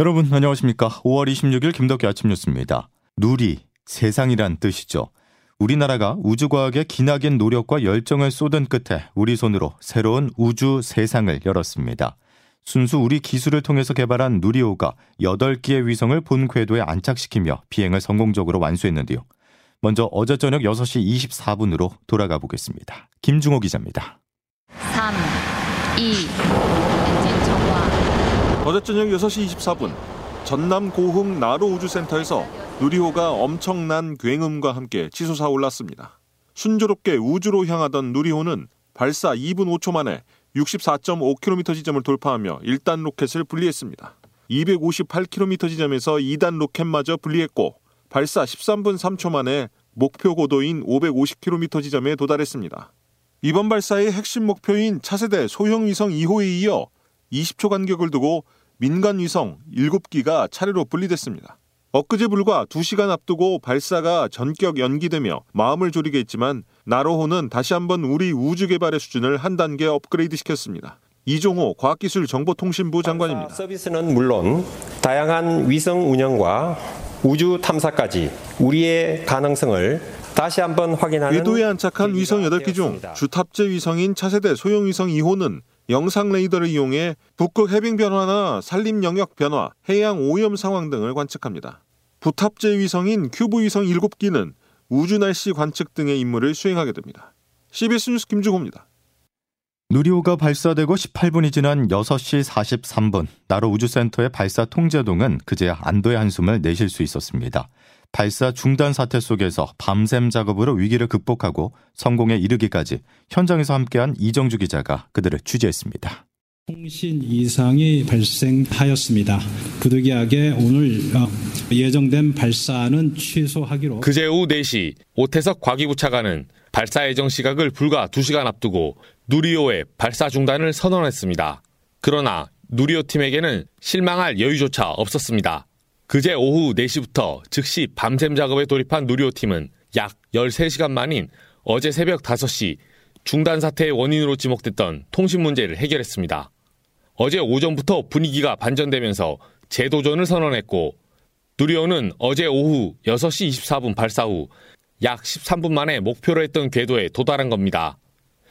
여러분 안녕하십니까? 5월 26일 김덕기 아침 뉴스입니다. 누리, 세상이란 뜻이죠. 우리나라가 우주과학에 기나긴 노력과 열정을 쏟은 끝에 우리 손으로 새로운 우주 세상을 열었습니다. 순수 우리 기술을 통해서 개발한 누리호가 8개의 위성을 본 궤도에 안착시키며 비행을 성공적으로 완수했는데요. 먼저 어제 저녁 6시 24분으로 돌아가 보겠습니다. 김중호 기자입니다. 3, 2, 엔진 점화. 어제 저녁 6시 24분 전남 고흥 나로 우주센터에서 누리호가 엄청난 굉음과 함께 치솟아 올랐습니다. 순조롭게 우주로 향하던 누리호는 발사 2분 5초 만에 64.5km 지점을 돌파하며 1단 로켓을 분리했습니다. 258km 지점에서 2단 로켓마저 분리했고 발사 13분 3초 만에 목표 고도인 550km 지점에 도달했습니다. 이번 발사의 핵심 목표인 차세대 소형 위성 2호에 이어 20초 간격을 두고 민간 위성 7기가 차례로 분리됐습니다. 엊그제 불과 2시간 앞두고 발사가 전격 연기되며 마음을 졸이게 했지만 나로호는 다시 한번 우리 우주 개발의 수준을 한 단계 업그레이드 시켰습니다. 이종호 과학기술정보통신부 장관입니다. 서비스는 물론 다양한 위성 운영과 우주 탐사까지 우리의 가능성을 다시 한번 확인하는 궤도에 안착한 위성 8기 중 주탑재 위성인 차세대 소형 위성 2호는 영상 레이더를 이용해 북극 해빙 변화나 산림 영역 변화, 해양 오염 상황 등을 관측합니다. 부탑재 위성인 큐브 위성 7기는 우주 날씨 관측 등의 임무를 수행하게 됩니다. CBS 뉴스 김주호입니다. 누리호가 발사되고 18분이 지난 6시 43분 나로 우주센터의 발사 통제동은 그제야 안도의 한숨을 내쉴 수 있었습니다. 발사 중단 사태 속에서 밤샘 작업으로 위기를 극복하고 성공에 이르기까지 현장에서 함께한 이정주 기자가 그들을 취재했습니다. 통신 이상이 발생하였습니다. 부득이하게 오늘 어, 예정된 발사는 취소하기로. 그제 오후 4시 오태석 과기부 차관은 발사 예정 시각을 불과 2시간 앞두고 누리호의 발사 중단을 선언했습니다. 그러나 누리호 팀에게는 실망할 여유조차 없었습니다. 그제 오후 4시부터 즉시 밤샘 작업에 돌입한 누리호 팀은 약 13시간 만인 어제 새벽 5시 중단 사태의 원인으로 지목됐던 통신 문제를 해결했습니다. 어제 오전부터 분위기가 반전되면서 재도전을 선언했고 누리호는 어제 오후 6시 24분 발사 후 약 13분 만에 목표로 했던 궤도에 도달한 겁니다.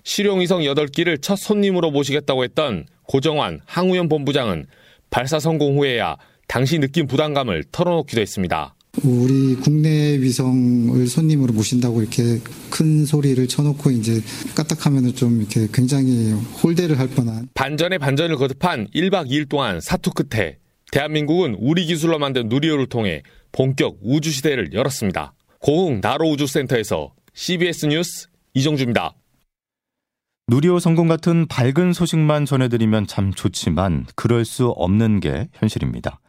실용위성 8기를 첫 손님으로 모시겠다고 했던 고정환 항우연 본부장은 발사 성공 후에야 당시 느낀 부담감을 털어놓기도 했습니다. 우리 국내 위성을 손님으로 모신다고 이렇게 큰 소리를 쳐놓고 이제 까딱하면은 좀 이렇게 굉장히 홀대를 할 뻔한 반전의 반전을 거듭한 1박 2일 동안 사투 끝에 대한민국은 우리 기술로 만든 누리호를 통해 본격 우주 시대를 열었습니다. 고흥 나로 우주센터에서 CBS 뉴스 이정주입니다. 누리호 성공 같은 밝은 소식만 전해드리면 참 좋지만 그럴 수 없는 게 현실입니다.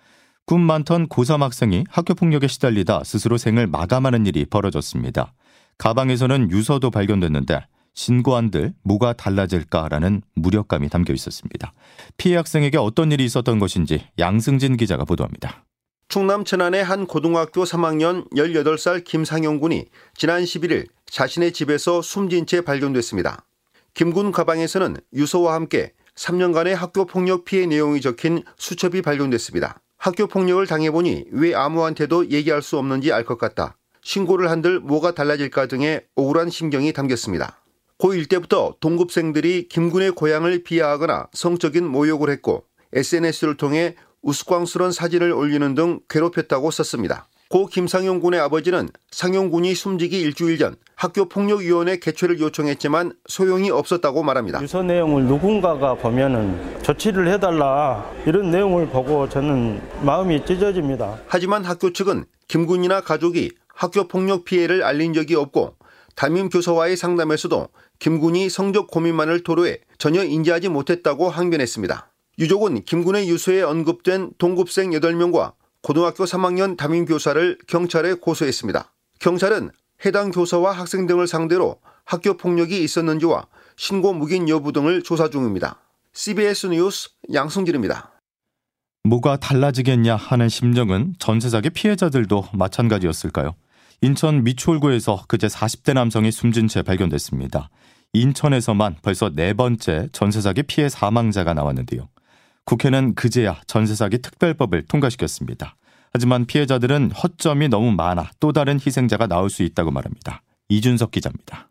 꿈 많던 고3 학생이 학교 폭력에 시달리다 스스로 생을 마감하는 일이 벌어졌습니다. 가방에서는 유서도 발견됐는데 신고한들 뭐가 달라질까라는 무력감이 담겨 있었습니다. 피해 학생에게 어떤 일이 있었던 것인지 양승진 기자가 보도합니다. 충남 천안의 한 고등학교 3학년 18살 김상용 군이 지난 11일 자신의 집에서 숨진 채 발견됐습니다. 김 군 가방에서는 유서와 함께 3년간의 학교 폭력 피해 내용이 적힌 수첩이 발견됐습니다. 학교 폭력을 당해보니 왜 아무한테도 얘기할 수 없는지 알 것 같다. 신고를 한들 뭐가 달라질까 등의 억울한 심경이 담겼습니다. 고1 때부터 동급생들이 김군의 고향을 비하하거나 성적인 모욕을 했고 SNS를 통해 우스꽝스런 사진을 올리는 등 괴롭혔다고 썼습니다. 고 김상용 군의 아버지는 상용 군이 숨지기 일주일 전 학교 폭력위원회 개최를 요청했지만 소용이 없었다고 말합니다. 유서 내용을 누군가가 보면은 조치를 해달라 이런 내용을 보고 저는 마음이 찢어집니다. 하지만 학교 측은 김 군이나 가족이 학교 폭력 피해를 알린 적이 없고 담임 교사와의 상담에서도 김 군이 성적 고민만을 토로해 전혀 인지하지 못했다고 항변했습니다. 유족은 김 군의 유서에 언급된 동급생 8명과 고등학교 3학년 담임 교사를 경찰에 고소했습니다. 경찰은 해당 교사와 학생 등을 상대로 학교 폭력이 있었는지와 신고 무긴 여부 등을 조사 중입니다. CBS 뉴스 양승길입니다. 뭐가 달라지겠냐 하는 심정은 전세사기 피해자들도 마찬가지였을까요? 인천 미추홀구에서 그제 40대 남성이 숨진 채 발견됐습니다. 인천에서만 벌써 네 번째 전세사기 피해 사망자가 나왔는데요. 국회는 그제야 전세 사기 특별법을 통과시켰습니다. 하지만 피해자들은 허점이 너무 많아 또 다른 희생자가 나올 수 있다고 말합니다. 이준석 기자입니다.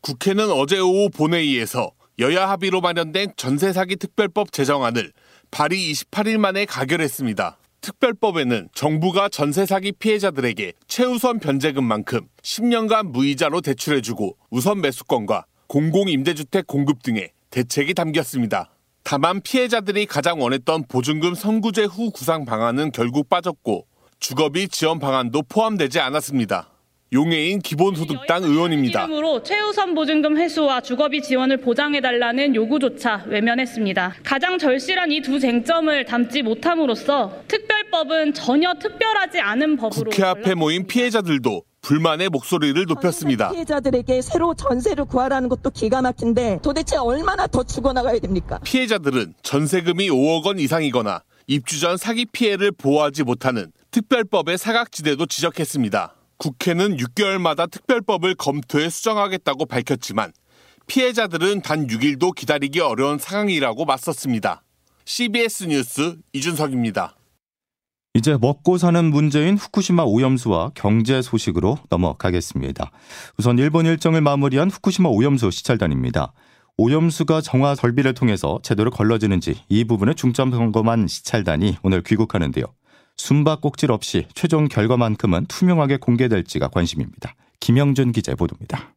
국회는 어제 오후 본회의에서 여야 합의로 마련된 전세 사기 특별법 제정안을 발의 28일 만에 가결했습니다. 특별법에는 정부가 전세 사기 피해자들에게 최우선 변제금만큼 10년간 무이자로 대출해주고 우선 매수권과 공공임대주택 공급 등의 대책이 담겼습니다. 다만 피해자들이 가장 원했던 보증금 선구제 후 구상 방안은 결국 빠졌고 주거비 지원 방안도 포함되지 않았습니다. 용해인 기본소득당 의원입니다. 이름으로 최우선 보증금 회수와 주거비 지원을 보장해달라는 요구조차 외면했습니다. 가장 절실한 이 두 쟁점을 담지 못함으로써 특별법은 전혀 특별하지 않은 법으로 국회 앞에 모인 피해자들도 불만의 목소리를 높였습니다. 피해자들에게 새로 전세를 구하라는 것도 기가 막힌데 도대체 얼마나 더 죽어나가야 됩니까? 피해자들은 전세금이 5억 원 이상이거나 입주 전 사기 피해를 보호하지 못하는 특별법의 사각지대도 지적했습니다. 국회는 6개월마다 특별법을 검토해 수정하겠다고 밝혔지만 피해자들은 단 6일도 기다리기 어려운 상황이라고 맞섰습니다. CBS 뉴스 이준석입니다. 이제 먹고 사는 문제인 후쿠시마 오염수와 경제 소식으로 넘어가겠습니다. 우선 일본 일정을 마무리한 후쿠시마 오염수 시찰단입니다. 오염수가 정화 설비를 통해서 제대로 걸러지는지 이 부분을 중점 점검한 시찰단이 오늘 귀국하는데요. 숨바꼭질 없이 최종 결과만큼은 투명하게 공개될지가 관심입니다. 김영준 기자의 보도입니다.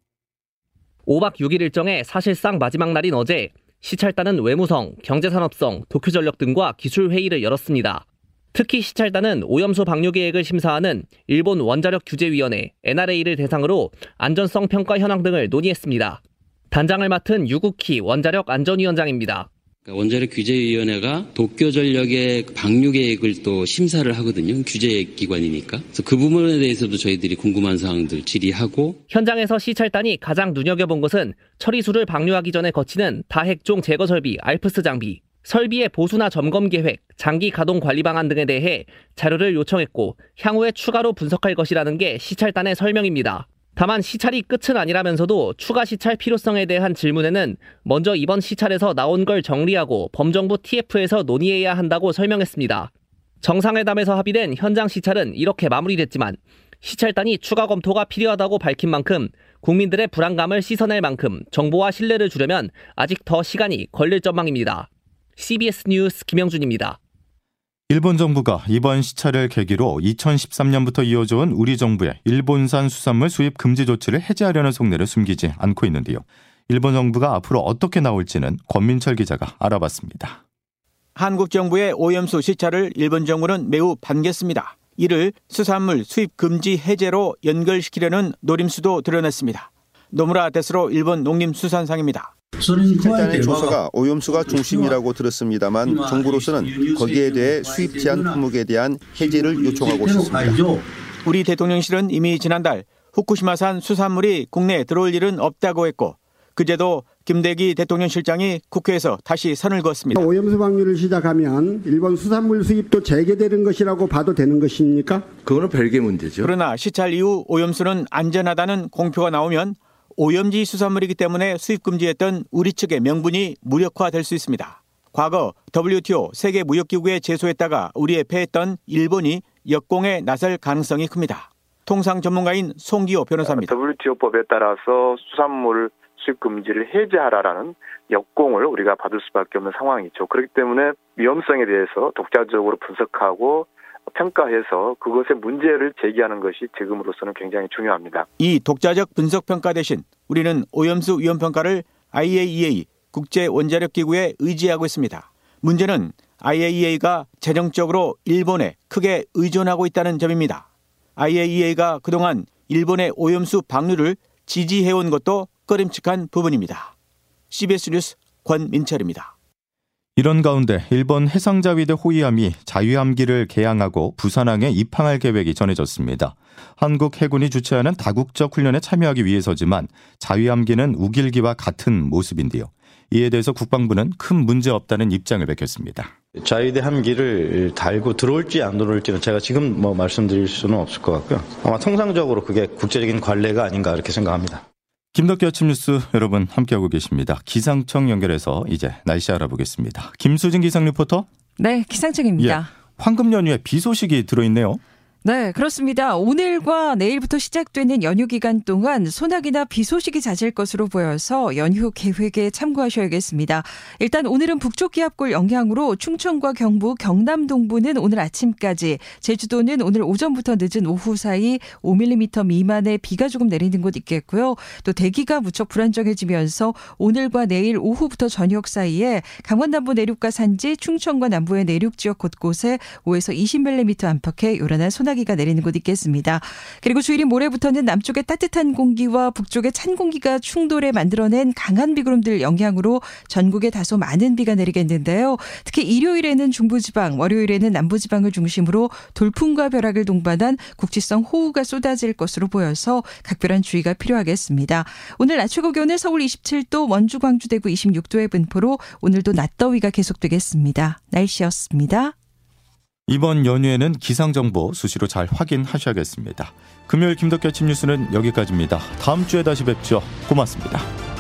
5박 6일 일정의 사실상 마지막 날인 어제 시찰단은 외무성, 경제산업성, 도쿄전력 등과 기술회의를 열었습니다. 특히 시찰단은 오염수 방류 계획을 심사하는 일본 원자력 규제위원회 NRA를 대상으로 안전성 평가 현황 등을 논의했습니다. 단장을 맡은 유국희 원자력 안전위원장입니다. 그러니까 원자력 규제위원회가 도쿄 전력의 방류 계획을 또 심사를 하거든요. 규제 기관이니까. 그래서 그 부분에 대해서도 저희들이 궁금한 사항들 질의하고 현장에서 시찰단이 가장 눈여겨본 것은 처리수를 방류하기 전에 거치는 다핵종 제거 설비 알프스 장비, 설비의 보수나 점검 계획, 장기 가동 관리 방안 등에 대해 자료를 요청했고 향후에 추가로 분석할 것이라는 게 시찰단의 설명입니다. 다만 시찰이 끝은 아니라면서도 추가 시찰 필요성에 대한 질문에는 먼저 이번 시찰에서 나온 걸 정리하고 범정부 TF에서 논의해야 한다고 설명했습니다. 정상회담에서 합의된 현장 시찰은 이렇게 마무리됐지만 시찰단이 추가 검토가 필요하다고 밝힌 만큼 국민들의 불안감을 씻어낼 만큼 정보와 신뢰를 주려면 아직 더 시간이 걸릴 전망입니다. CBS 뉴스 김영준입니다. 일본 정부가 이번 시찰을 계기로 2013년부터 이어져온 우리 정부의 일본산 수산물 수입 금지 조치를 해제하려는 속내를 숨기지 않고 있는데요. 일본 정부가 앞으로 어떻게 나올지는 권민철 기자가 알아봤습니다. 한국 정부의 오염수 시찰을 일본 정부는 매우 반겼습니다. 이를 수산물 수입 금지 해제로 연결시키려는 노림수도 드러냈습니다. 노무라 데스로 일본 농림수산상입니다. 일단의 조사가 오염수가 중심이라고 들었습니다만 정부로서는 거기에 대해 수입 제한 품목에 대한 해제를 요청하고 있습니다. 우리 대통령실은 이미 지난달 후쿠시마산 수산물이 국내에 들어올 일은 없다고 했고 그제도 김대기 대통령 실장이 국회에서 다시 선을 그었습니다. 오염수 방류를 시작하면 일본 수산물 수입도 재개되는 것이라고 봐도 되는 것입니까? 그거는 별개 문제죠. 그러나 시찰 이후 오염수는 안전하다는 공표가 나오면 오염지 수산물이기 때문에 수입 금지했던 우리 측의 명분이 무력화될 수 있습니다. 과거 WTO 세계 무역기구에 제소했다가 우리에 패했던 일본이 역공에 나설 가능성이 큽니다. 통상 전문가인 송기호 변호사입니다. WTO법에 따라서 수산물 수입 금지를 해제하라라는 역공을 우리가 받을 수밖에 없는 상황이죠. 그렇기 때문에 위험성에 대해서 독자적으로 분석하고 평가해서 그것의 문제를 제기하는 것이 지금으로서는 굉장히 중요합니다. 이 독자적 분석 평가 대신 우리는 오염수 위험 평가를 IAEA 국제 원자력 기구에 의지하고 있습니다. 문제는 IAEA가 재정적으로 일본에 크게 의존하고 있다는 점입니다. IAEA가 그동안 일본의 오염수 방류를 지지해온 것도 꺼림칙한 부분입니다. CBS 뉴스 권민철입니다. 이런 가운데 일본 해상자위대 호위함이 자유함기를 개항하고 부산항에 입항할 계획이 전해졌습니다. 한국 해군이 주최하는 다국적 훈련에 참여하기 위해서지만 자유함기는 우길기와 같은 모습인데요. 이에 대해서 국방부는 큰 문제 없다는 입장을 밝혔습니다. 자위대 함기를 달고 들어올지 안 들어올지는 제가 지금 뭐 말씀드릴 수는 없을 것 같고요. 아마 통상적으로 그게 국제적인 관례가 아닌가 이렇게 생각합니다. 김덕기 아침 뉴스 여러분 함께하고 계십니다. 기상청 연결해서 이제 날씨 알아보겠습니다. 김수진 기상 리포터. 네, 기상청입니다. 예, 황금 연휴에 비 소식이 들어있네요. 네, 그렇습니다. 오늘과 내일부터 시작되는 연휴 기간 동안 소나기나 비 소식이 잦을 것으로 보여서 연휴 계획에 참고하셔야겠습니다. 일단 오늘은 북쪽 기압골 영향으로 충청과 경북, 경남 동부는 오늘 아침까지, 제주도는 오늘 오전부터 늦은 오후 사이 5mm 미만의 비가 조금 내리는 곳 있겠고요. 또 대기가 무척 불안정해지면서 오늘과 내일 오후부터 저녁 사이에 강원 남부 내륙과 산지, 충청과 남부의 내륙 지역 곳곳에 5에서 20mm 안팎의 요란한 소나기 소나기가 내리는 곳 있겠습니다. 그리고 주일인 모레부터는 남쪽의 따뜻한 공기와 북쪽의 찬 공기가 충돌해 만들어낸 강한 비구름들 영향으로 전국에 다소 많은 비가 내리겠는데요. 특히 일요일에는 중부지방, 월요일에는 남부지방을 중심으로 돌풍과 벼락을 동반한 국지성 호우가 쏟아질 것으로 보여서 각별한 주의가 필요하겠습니다. 오늘 낮 최고 기온은 서울 27도, 원주, 광주, 대구 26도의 분포로 오늘도 낮더위가 계속되겠습니다. 날씨였습니다. 이번 연휴에는 기상정보 수시로 잘 확인하셔야겠습니다. 금요일 김덕기 아침 뉴스는 여기까지입니다. 다음 주에 다시 뵙죠. 고맙습니다.